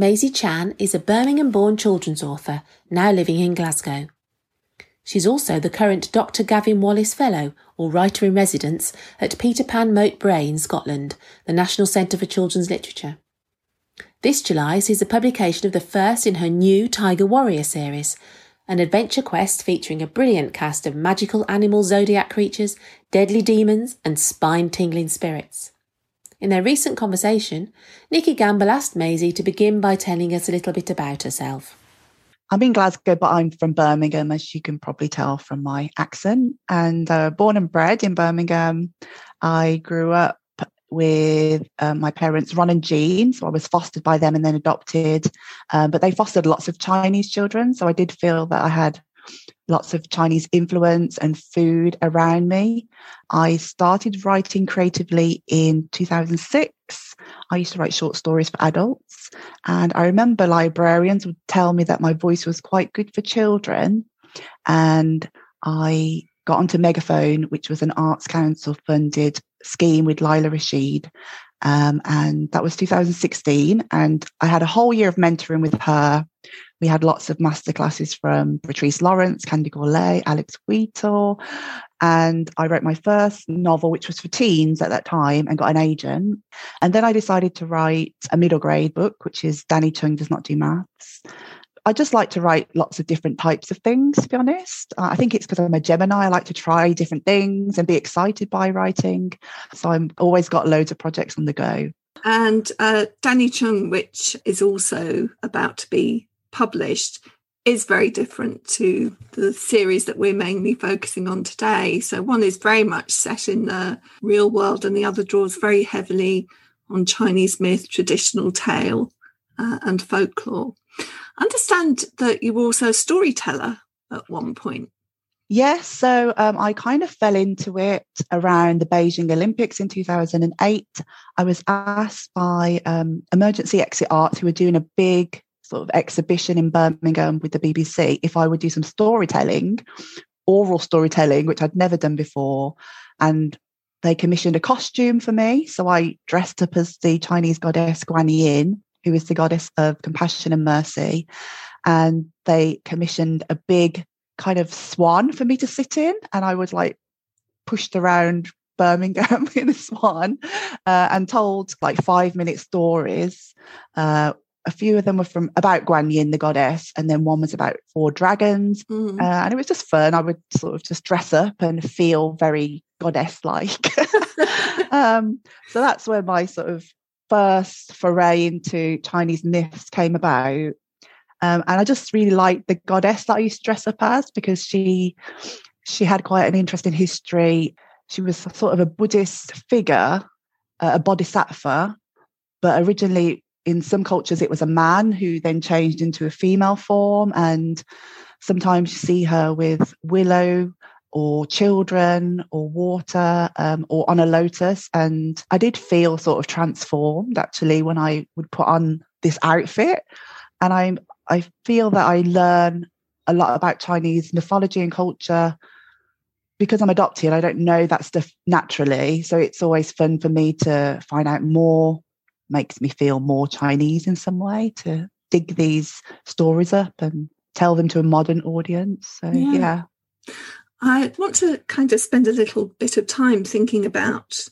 Maisie Chan is a Birmingham born children's author now living in Glasgow. She's also the current Dr. Gavin Wallace Fellow or Writer in Residence at Peter Pan Moat Brae in Scotland, the National Centre for Children's Literature. This July sees the publication of the first in her new Tiger Warrior series, an adventure quest featuring a brilliant cast of magical animal zodiac creatures, deadly demons, and spine tingling spirits. In their recent conversation, Nikki Gamble asked Maisie to begin by telling us a little bit about herself. I'm in Glasgow, but I'm from Birmingham, as you can probably tell from my accent. And uh, born and bred in Birmingham, I grew up with um, my parents, Ron and Jean. So I was fostered by them and then adopted. Um, but they fostered lots of Chinese children. So I did feel that I had lots of Chinese influence and food around me. I started writing creatively in 2006. I used to write short stories for adults. And I remember librarians would tell me that my voice was quite good for children. And I got onto Megaphone, which was an Arts Council funded scheme with Leila Rasheed. Um, and that was 2016. And I had a whole year of mentoring with her. We had lots of masterclasses from Patrice Lawrence, Candy Gourlay, Alex Wheatle. And I wrote my first novel, which was for teens at that time, and got an agent. And then I decided to write a middle grade book, which is Danny Chung Does Not Do Maths. I just like to write lots of different types of things, to be honest. Uh, I think it's because I'm a Gemini. I like to try different things and be excited by writing. So I'm always got loads of projects on the go. And uh, Danny Chung, which is also about to be published, is very different to the series that we're mainly focusing on today. So one is very much set in the real world, and the other draws very heavily on Chinese myth, traditional tale, uh, and folklore understand that you were also a storyteller at one point. Yes, so um, I kind of fell into it around the Beijing Olympics in 2008. I was asked by um, Emergency Exit Arts, who were doing a big sort of exhibition in Birmingham with the BBC, if I would do some storytelling, oral storytelling, which I'd never done before. And they commissioned a costume for me. So I dressed up as the Chinese goddess Guan Yin who is the goddess of compassion and mercy. And they commissioned a big kind of swan for me to sit in. And I was like pushed around Birmingham in a swan uh, and told like five minute stories. Uh, a few of them were from about Guan Yin, the goddess, and then one was about four dragons. Mm. Uh, and it was just fun. I would sort of just dress up and feel very goddess like. um, so that's where my sort of first foray into Chinese myths came about. Um, and I just really liked the goddess that I used to dress up as because she she had quite an interesting history. She was sort of a Buddhist figure, uh, a bodhisattva, but originally in some cultures it was a man who then changed into a female form. And sometimes you see her with willow or children or water um, or on a lotus. And I did feel sort of transformed actually when I would put on this outfit. And I, I feel that I learn a lot about Chinese mythology and culture because I'm adopted. I don't know that stuff naturally. So it's always fun for me to find out more, makes me feel more Chinese in some way to dig these stories up and tell them to a modern audience. So yeah. yeah. I want to kind of spend a little bit of time thinking about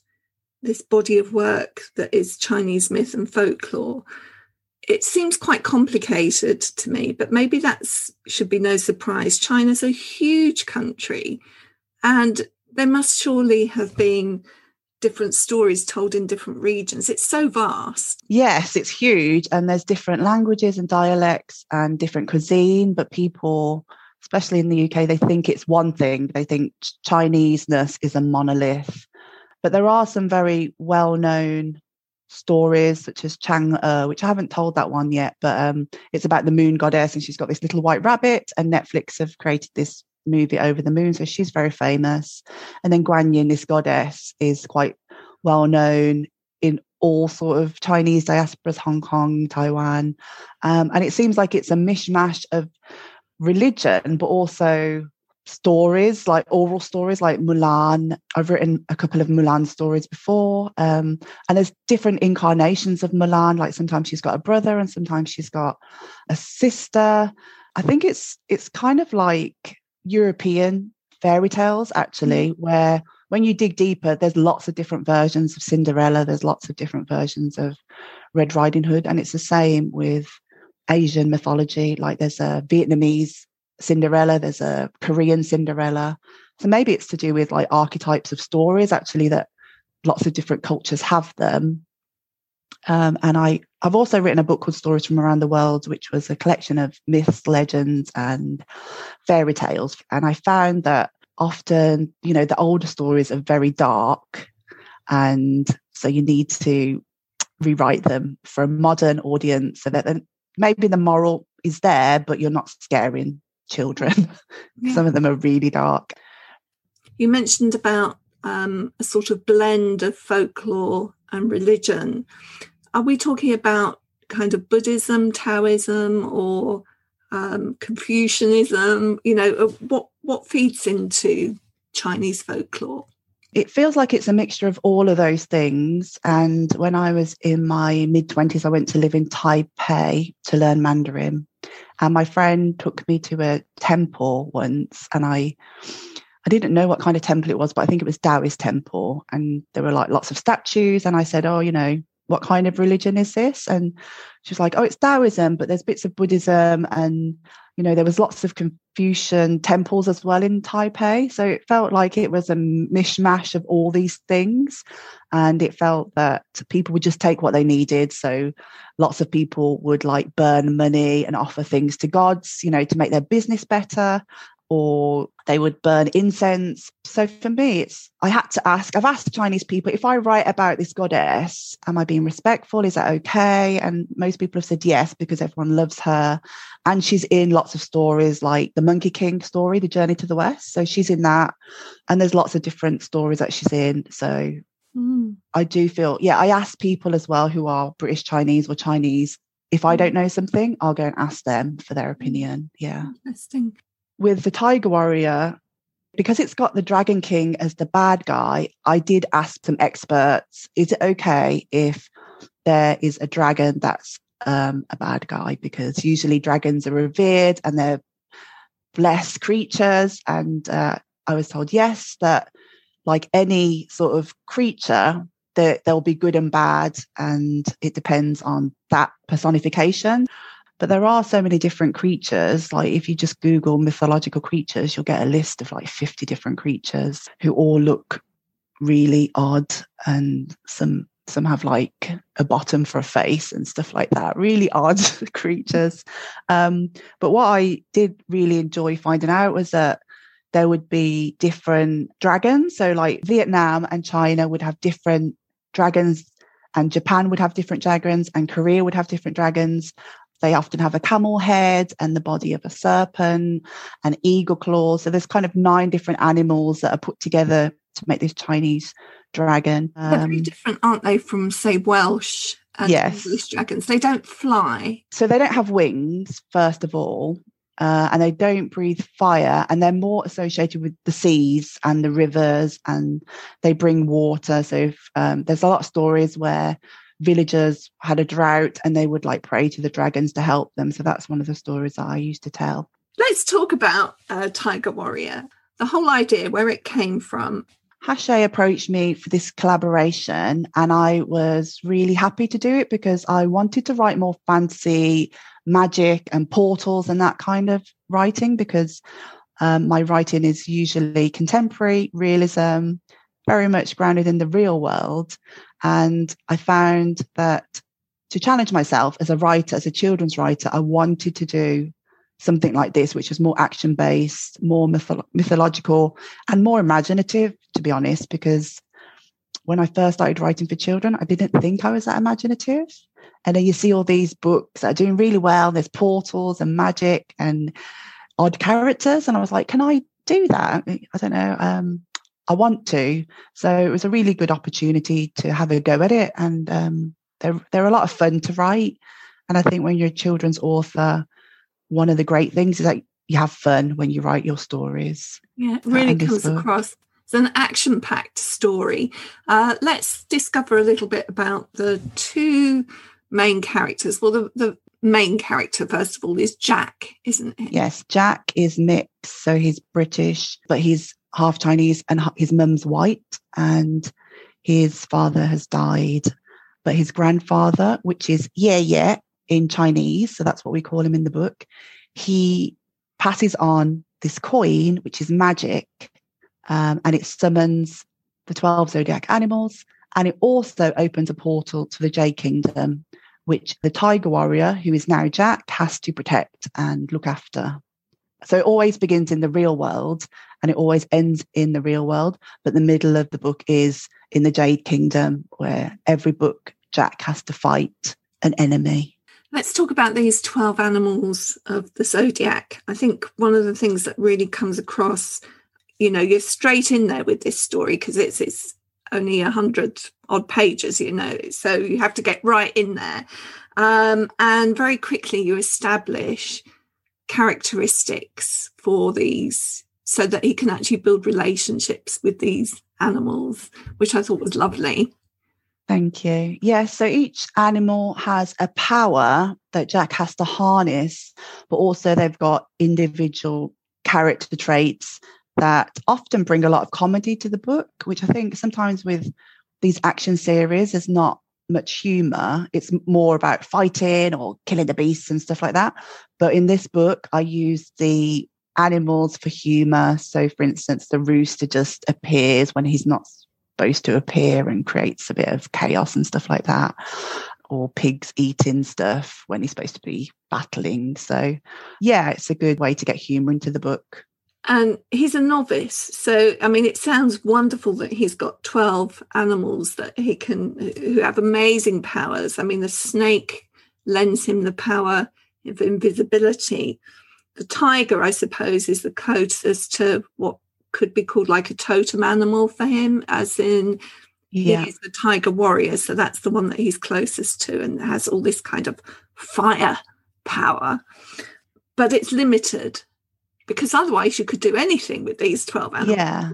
this body of work that is Chinese myth and folklore. It seems quite complicated to me, but maybe that should be no surprise. China's a huge country, and there must surely have been different stories told in different regions. It's so vast. Yes, it's huge, and there's different languages and dialects and different cuisine, but people especially in the UK, they think it's one thing. They think Chineseness is a monolith. But there are some very well known stories, such as Chang, uh, which I haven't told that one yet, but um, it's about the moon goddess and she's got this little white rabbit. And Netflix have created this movie Over the Moon. So she's very famous. And then Guan Yin, this goddess, is quite well known in all sort of Chinese diasporas, Hong Kong, Taiwan. Um, and it seems like it's a mishmash of religion, but also stories, like oral stories, like Mulan. I've written a couple of Mulan stories before. Um, and there's different incarnations of Mulan. Like sometimes she's got a brother and sometimes she's got a sister. I think it's it's kind of like European fairy tales, actually, mm-hmm. where when you dig deeper, there's lots of different versions of Cinderella, there's lots of different versions of Red Riding Hood. And it's the same with Asian mythology. Like there's a Vietnamese Cinderella, there's a Korean Cinderella. So maybe it's to do with like archetypes of stories, actually, that lots of different cultures have them. Um, and I, I've also written a book called Stories from Around the World, which was a collection of myths, legends, and fairy tales. And I found that often, you know, the older stories are very dark. And so you need to rewrite them for a modern audience so that maybe the moral is there, but you're not scaring children. Yeah. Some of them are really dark. You mentioned about um, a sort of blend of folklore and religion. Are we talking about kind of Buddhism, Taoism, or um, Confucianism? You know, uh, what what feeds into Chinese folklore? It feels like it's a mixture of all of those things. And when I was in my mid 20s, I went to live in Taipei to learn Mandarin. And my friend took me to a temple once, and I I didn't know what kind of temple it was, but I think it was Taoist temple. And there were like lots of statues. And I said, Oh, you know, what kind of religion is this? And she was like, Oh, it's Taoism, but there's bits of Buddhism and you know, there was lots of Confucian temples as well in Taipei. So it felt like it was a mishmash of all these things. And it felt that people would just take what they needed. So lots of people would like burn money and offer things to gods, you know, to make their business better or they would burn incense. So for me, it's I had to ask. I've asked Chinese people if I write about this goddess, am I being respectful? Is that okay? And most people have said yes because everyone loves her, and she's in lots of stories like the Monkey King story, The Journey to the West. So she's in that, and there's lots of different stories that she's in. So mm. I do feel, yeah. I ask people as well who are British Chinese or Chinese if I don't know something, I'll go and ask them for their opinion. Yeah. Interesting with the Tiger Warrior, because it's got the Dragon King as the bad guy, I did ask some experts is it okay if there is a dragon that's um, a bad guy? Because usually dragons are revered and they're blessed creatures. And uh, I was told yes, that like any sort of creature, that there'll be good and bad, and it depends on that personification. But there are so many different creatures. Like if you just Google mythological creatures, you'll get a list of like 50 different creatures who all look really odd and some some have like a bottom for a face and stuff like that. Really odd creatures. Um, but what i did really enjoy finding out was that there would be different dragons. So like vietnam and china would have different dragons and japan would have different dragons and korea would have different dragons they often have a camel head and the body of a serpent and eagle claws. So there's kind of nine different animals that are put together to make this Chinese dragon. Um, They're very different, aren't they, from say Welsh and yes. English dragons? They don't fly. So they don't have wings, first of all. Uh, and they don't breathe fire and they're more associated with the seas and the rivers and they bring water so if, um, there's a lot of stories where villagers had a drought and they would like pray to the dragons to help them. So that's one of the stories that I used to tell. Let's talk about uh, Tiger Warrior, the whole idea, where it came from. Hachette approached me for this collaboration, and I was really happy to do it because I wanted to write more fancy magic and portals and that kind of writing because um, my writing is usually contemporary realism, very much grounded in the real world. And I found that to challenge myself as a writer, as a children's writer, I wanted to do something like this, which was more action based, more mytho- mythological, and more imaginative, to be honest, because when I first started writing for children, I didn't think I was that imaginative. And then you see all these books that are doing really well. There's portals and magic and odd characters. And I was like, can I do that? I don't know. Um, I want to. So it was a really good opportunity to have a go at it. And um, they're, they're a lot of fun to write. And I think when you're a children's author, one of the great things is that you have fun when you write your stories. Yeah, it really comes across. It's an action packed story. Uh, let's discover a little bit about the two main characters. Well, the, the main character, first of all, is Jack, isn't it? Yes, Jack is mixed. So he's British, but he's half Chinese and his mum's white. And his father has died. But his grandfather, which is yeah, yeah in Chinese, so that's what we call him in the book, he passes on this coin, which is magic, um, and it summons the 12 zodiac animals. And it also opens a portal to the Jade Kingdom, which the Tiger Warrior, who is now Jack, has to protect and look after. So it always begins in the real world and it always ends in the real world. But the middle of the book is in the Jade Kingdom, where every book Jack has to fight an enemy. Let's talk about these 12 animals of the zodiac. I think one of the things that really comes across, you know, you're straight in there with this story because it's it's only a hundred odd pages, you know, so you have to get right in there. Um, and very quickly you establish characteristics for these so that he can actually build relationships with these animals, which I thought was lovely. Thank you. Yes, yeah, so each animal has a power that Jack has to harness, but also they've got individual character traits that often bring a lot of comedy to the book, which I think sometimes with these action series is not much humor. It's more about fighting or killing the beasts and stuff like that. But in this book, I use the animals for humor. So, for instance, the rooster just appears when he's not supposed to appear and creates a bit of chaos and stuff like that. Or pigs eating stuff when he's supposed to be battling. So, yeah, it's a good way to get humor into the book and he's a novice. So i mean it sounds wonderful that he's got 12 animals that he can who have amazing powers. I mean the snake lends him the power of invisibility. The tiger i suppose is the closest to what could be called like a totem animal for him as in yeah. he's the tiger warrior. So that's the one that he's closest to and has all this kind of fire power but it's limited because otherwise you could do anything with these 12 animals. Yeah.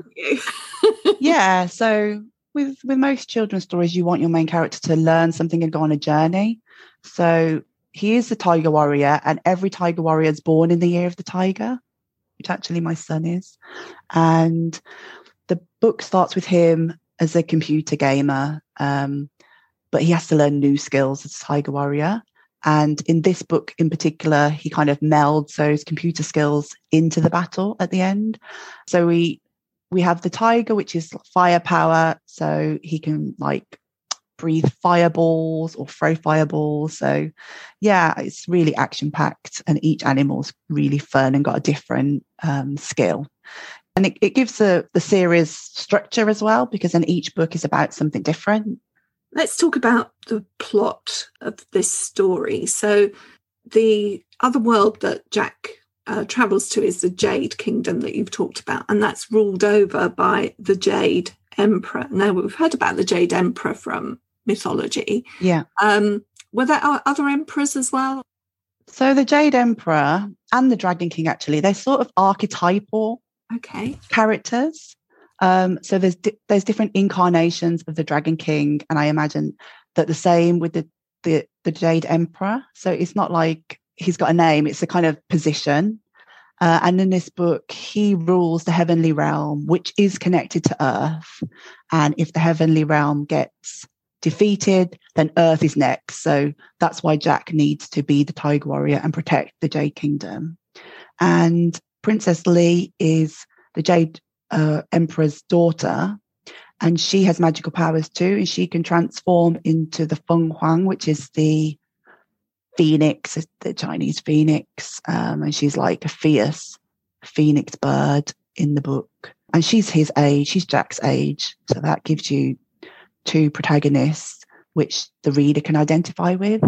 yeah. So with with most children's stories, you want your main character to learn something and go on a journey. So he is the tiger warrior, and every tiger warrior is born in the year of the tiger, which actually my son is. And the book starts with him as a computer gamer, um, but he has to learn new skills as a tiger warrior. And in this book in particular, he kind of melds those computer skills into the battle at the end. So we we have the tiger, which is firepower. So he can like breathe fireballs or throw fireballs. So yeah, it's really action packed and each animal's really fun and got a different um, skill. And it, it gives the, the series structure as well, because then each book is about something different. Let's talk about the plot of this story. So, the other world that Jack uh, travels to is the Jade Kingdom that you've talked about, and that's ruled over by the Jade Emperor. Now, we've heard about the Jade Emperor from mythology. Yeah. Um, were there other emperors as well? So, the Jade Emperor and the Dragon King, actually, they're sort of archetypal okay. characters. Um, so there's di- there's different incarnations of the Dragon King, and I imagine that the same with the the, the Jade Emperor. So it's not like he's got a name; it's a kind of position. Uh, and in this book, he rules the heavenly realm, which is connected to Earth. And if the heavenly realm gets defeated, then Earth is next. So that's why Jack needs to be the Tiger Warrior and protect the Jade Kingdom. And Princess Li is the Jade uh, emperor's daughter, and she has magical powers too, and she can transform into the Feng Huang, which is the phoenix, the Chinese phoenix, um, and she's like a fierce phoenix bird in the book. And she's his age, she's Jack's age, so that gives you two protagonists which the reader can identify with.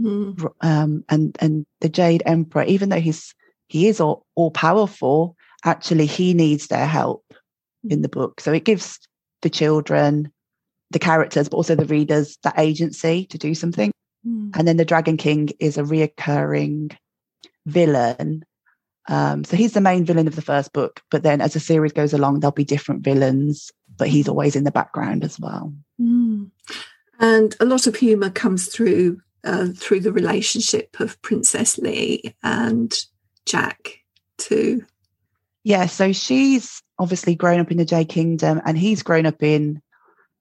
Mm. Um, and and the Jade Emperor, even though he's he is all, all powerful, actually he needs their help in the book. So it gives the children, the characters, but also the readers that agency to do something. Mm. And then the Dragon King is a reoccurring villain Um, so he's the main villain of the first book, but then as the series goes along, there'll be different villains, but he's always in the background as well. Mm. And a lot of humour comes through uh, through the relationship of Princess Li and Jack too. Yeah, so she's obviously grown up in the Jade Kingdom, and he's grown up in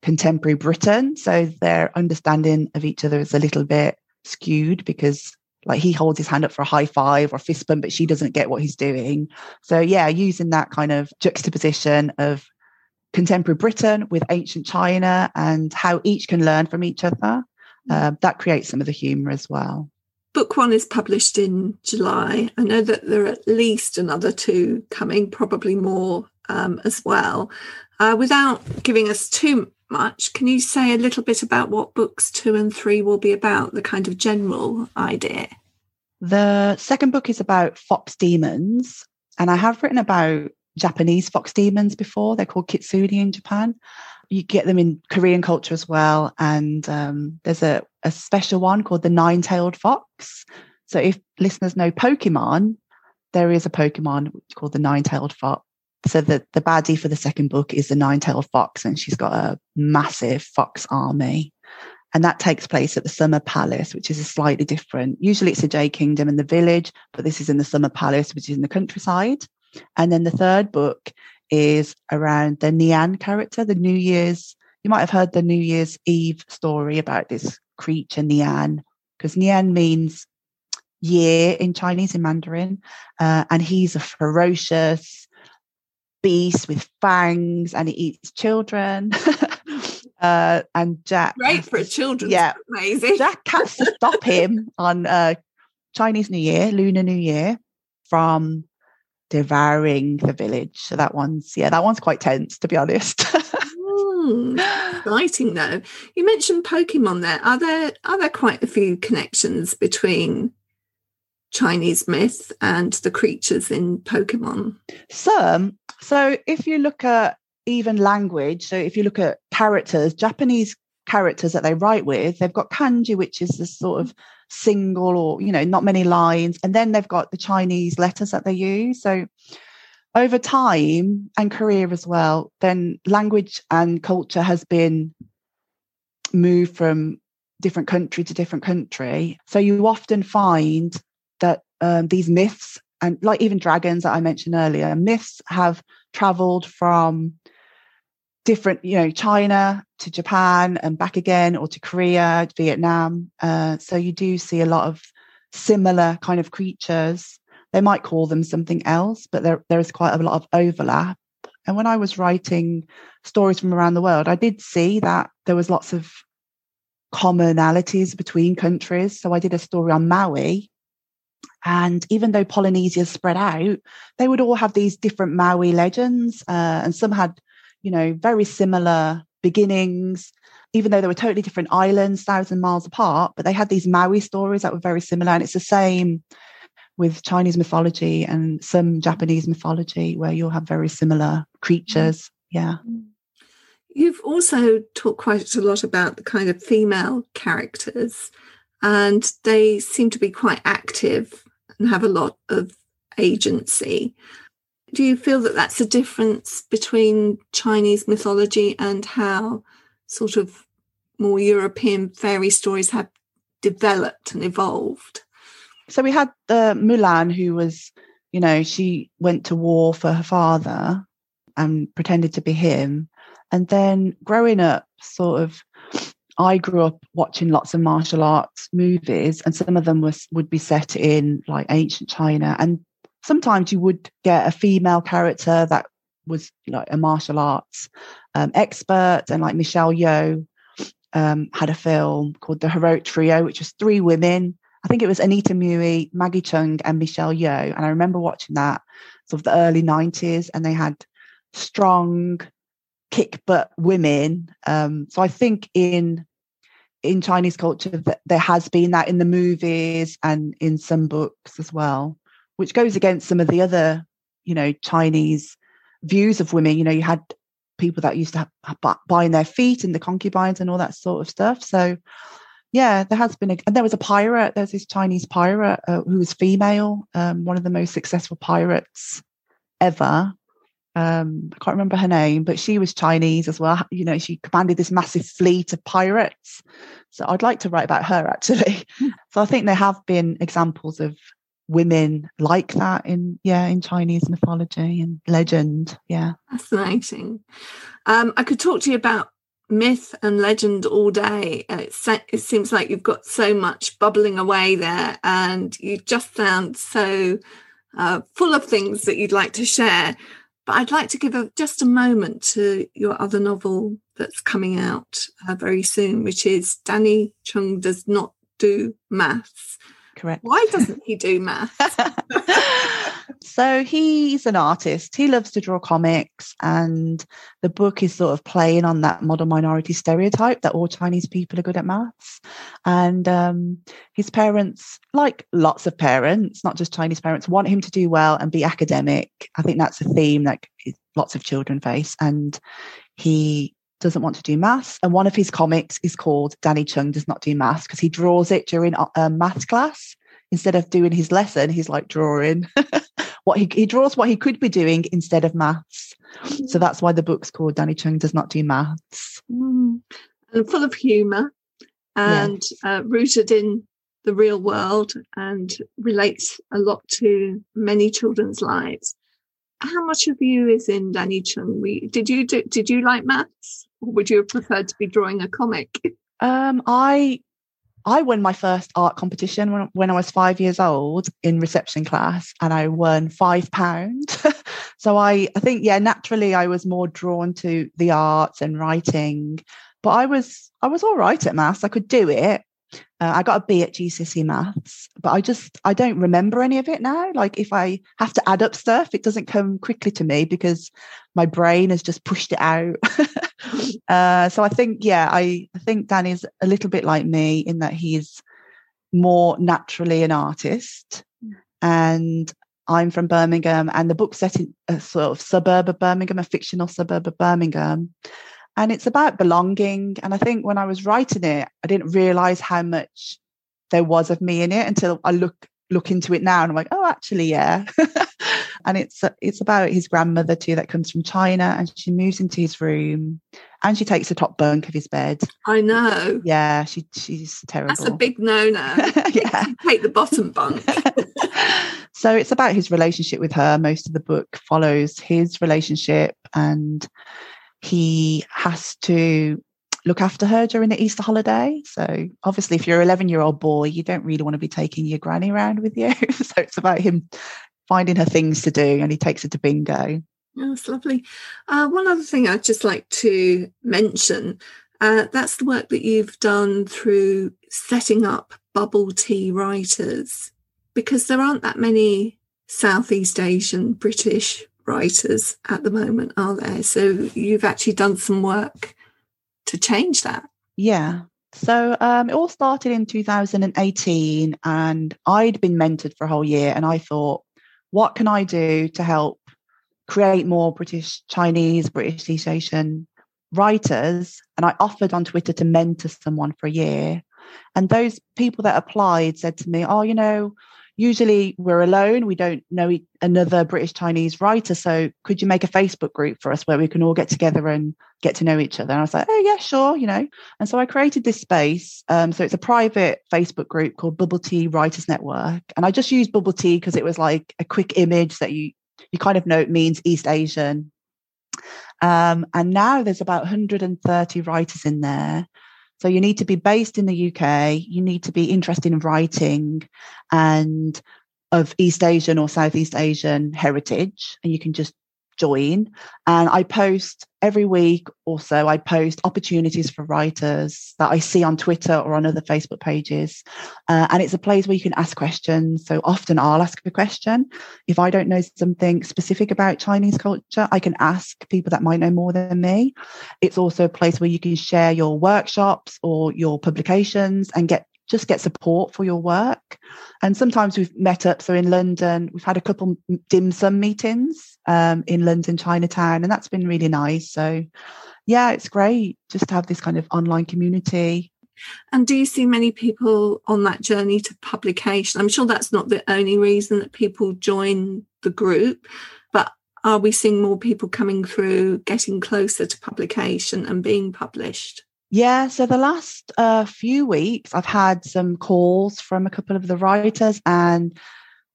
contemporary Britain. So their understanding of each other is a little bit skewed because like he holds his hand up for a high five or fist bump, but she doesn't get what he's doing. So yeah, using that kind of juxtaposition of contemporary Britain with ancient China and how each can learn from each other, uh, that creates some of the humour as well. Book one is published in July. I know that there are at least another two coming, probably more um, as well. Uh, without giving us too much, can you say a little bit about what books two and three will be about, the kind of general idea? The second book is about fox demons, and I have written about Japanese fox demons before. They're called kitsune in Japan. You get them in Korean culture as well, and um, there's a, a special one called the nine-tailed fox. So if listeners know Pokemon, there is a Pokemon called the nine-tailed fox. So the, the baddie for the second book is the nine-tailed fox and she's got a massive fox army. And that takes place at the summer palace which is a slightly different usually it's the jade kingdom and the village but this is in the summer palace which is in the countryside. And then the third book is around the nian character the new year's you might have heard the new year's eve story about this creature nian because nian means year in chinese in mandarin uh, and he's a ferocious beast with fangs and he eats children. uh, and Jack. Great for children. yeah, amazing. Jack has to stop him on uh, Chinese New Year, Lunar New Year, from devouring the village. So that one's, yeah, that one's quite tense, to be honest. mm, exciting though. You mentioned Pokemon there. Are there are there quite a few connections between Chinese myth and the creatures in Pokemon? Some. So if you look at even language, so if you look at characters, Japanese characters that they write with, they've got kanji, which is this sort of single or, you know, not many lines. And then they've got the Chinese letters that they use. So over time and Korea as well, then language and culture has been moved from different country to different country. So you often find that um, these myths and like even dragons that I mentioned earlier, myths have traveled from different, you know, China to Japan and back again, or to Korea, Vietnam. Uh, so you do see a lot of similar kind of creatures. They might call them something else, but there there is quite a lot of overlap. And when I was writing stories from around the world, I did see that there was lots of commonalities between countries. So I did a story on Maui, and even though Polynesia spread out, they would all have these different Maui legends, uh, and some had, you know, very similar beginnings. Even though they were totally different islands, thousand miles apart, but they had these Maui stories that were very similar. And it's the same with Chinese mythology and some Japanese mythology, where you'll have very similar creatures. Yeah. You've also talked quite a lot about the kind of female characters and they seem to be quite active and have a lot of agency. Do you feel that that's a difference between Chinese mythology and how sort of more European fairy stories have developed and evolved? So we had the Mulan, who was, you know, she went to war for her father and pretended to be him. And then growing up, sort of I grew up watching lots of martial arts movies, and some of them was would be set in like ancient China. And sometimes you would get a female character that was like a martial arts um, expert, and like Michelle Yeoh um, had a film called The Heroic Trio, which was three women. I think it was Anita Mui, Maggie Cheung, and Michelle Yeoh. And I remember watching that sort of the early 90s, and they had strong kick butt women. Um, so I think in in Chinese culture there has been that in the movies and in some books as well, which goes against some of the other, you know, Chinese views of women. You know, you had people that used to have, bind their feet and the concubines and all that sort of stuff. So, yeah, there has been, a, and there was a pirate. There's this Chinese pirate uh, who was female, um, one of the most successful pirates ever. Um, I can't remember her name, but she was Chinese as well. You know, she commanded this massive fleet of pirates. So I'd like to write about her actually. So I think there have been examples of women like that in yeah in Chinese mythology and legend. Yeah, fascinating. Um, I could talk to you about myth and legend all day. It, it seems like you've got so much bubbling away there, and you just sound so uh, full of things that you'd like to share. But I'd like to give a, just a moment to your other novel that's coming out uh, very soon, which is Danny Chung Does Not Do Maths. Correct. Why doesn't he do maths? so he's an artist. He loves to draw comics, and the book is sort of playing on that model minority stereotype that all Chinese people are good at maths. And um, his parents, like lots of parents, not just Chinese parents, want him to do well and be academic. I think that's a theme that lots of children face. And he doesn't want to do maths. And one of his comics is called Danny Chung Does Not Do Maths because he draws it during a, a maths class. Instead of doing his lesson, he's like drawing what he, he draws what he could be doing instead of maths. So that's why the book's called Danny Chung Does Not Do Maths. Mm. And full of humour and uh, rooted in the real world and relates a lot to many children's lives. How much of you is in Danny Chung? We, did you do, did you like maths? Would you have preferred to be drawing a comic? Um, I I won my first art competition when, when I was five years old in reception class, and I won five pounds. so I, I think, yeah, naturally I was more drawn to the arts and writing. But I was I was all right at maths. I could do it, uh, I got a B at GCSE maths, but I just I don't remember any of it now. Like if I have to add up stuff, it doesn't come quickly to me because my brain has just pushed it out. uh, so I think yeah, I, I think Danny's a little bit like me in that he's more naturally an artist, and I'm from Birmingham, and the book's set in a sort of suburb of Birmingham, a fictional suburb of Birmingham and it's about belonging. And I think when I was writing it, I didn't realize how much there was of me in it until I look look into it now and I'm like, oh, actually, yeah. and it's it's about his grandmother too that comes from China, and she moves into his room, and she takes the top bunk of his bed. I know. Yeah, she she's terrible. That's a big no no. yeah, take the bottom bunk. so it's about his relationship with her. Most of the book follows his relationship and he has to look after her during the Easter holiday. So obviously, if you're an 11 year old boy, you don't really want to be taking your granny around with you. so it's about him finding her things to do, and he takes her to bingo. That's lovely. Uh, one other thing I'd just like to mention uh, that's the work that you've done through setting up bubble tea writers, because there aren't that many Southeast Asian British writers at the moment, are there? So you've actually done some work to change that. Yeah. So um, it all started in 2018, and I'd been mentored for a whole year, and I thought, what can I do to help create more British Chinese, British East Asian writers? And I offered on Twitter to mentor someone for a year. And those people that applied said to me, Oh, you know, usually we're alone. We don't know another british chinese writer. So could you make a facebook group for us where we can all get together and get to know each other? And i was like oh yeah sure you know? And so i created this space um, so it's a private facebook group called bubble tea writers network. And i just used bubble tea because it was like a quick image that you you kind of know it means east asian. Um, and now there's about 130 writers in there so you need to be based in the UK, you need to be interested in writing and of East Asian or Southeast Asian heritage, and you can just join. And I post every week or so, I post opportunities for writers that I see on Twitter or on other Facebook pages. Uh, and it's a place where you can ask questions. So often I'll ask a question. If I don't know something specific about Chinese culture, I can ask people that might know more than me. It's also a place where you can share your workshops or your publications and get just get support for your work. And sometimes we've met up. So in London, we've had a couple dim sum meetings um, in London, Chinatown, and that's been really nice. So yeah, it's great just to have this kind of online community. And do you see many people on that journey to publication? I'm sure that's not the only reason that people join the group, but are we seeing more people coming through, getting closer to publication and being published? Yeah, so the last uh, few weeks, I've had some calls from a couple of the writers, and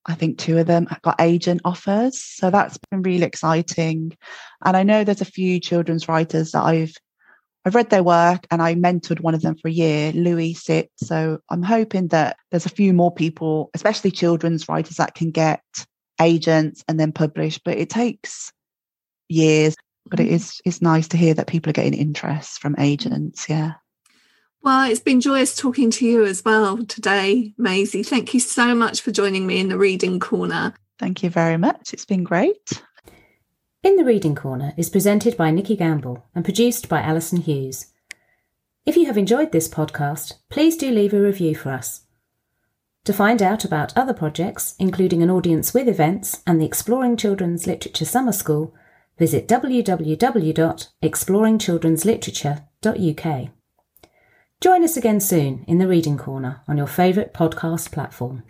I think two of them got agent offers. So that's been really exciting. And I know there's a few children's writers that I've I've read their work and I mentored one of them for a year, Louis Sitt. So I'm hoping that there's a few more people, especially children's writers, that can get agents and then publish. But it takes years. But it mm-hmm. it's nice to hear that people are getting interest from agents. Yeah. Well, it's been joyous talking to you as well today, Maisie. Thank you so much for joining me in the reading corner. Thank you very much. It's been great. In the Reading Corner is presented by Nikki Gamble and produced by Alison Hughes. If you have enjoyed this podcast, please do leave a review for us. To find out about other projects, including an audience with events and the Exploring Children's Literature Summer School, visit www.exploringchildren'sliterature.uk. Join us again soon in the Reading Corner on your favourite podcast platform.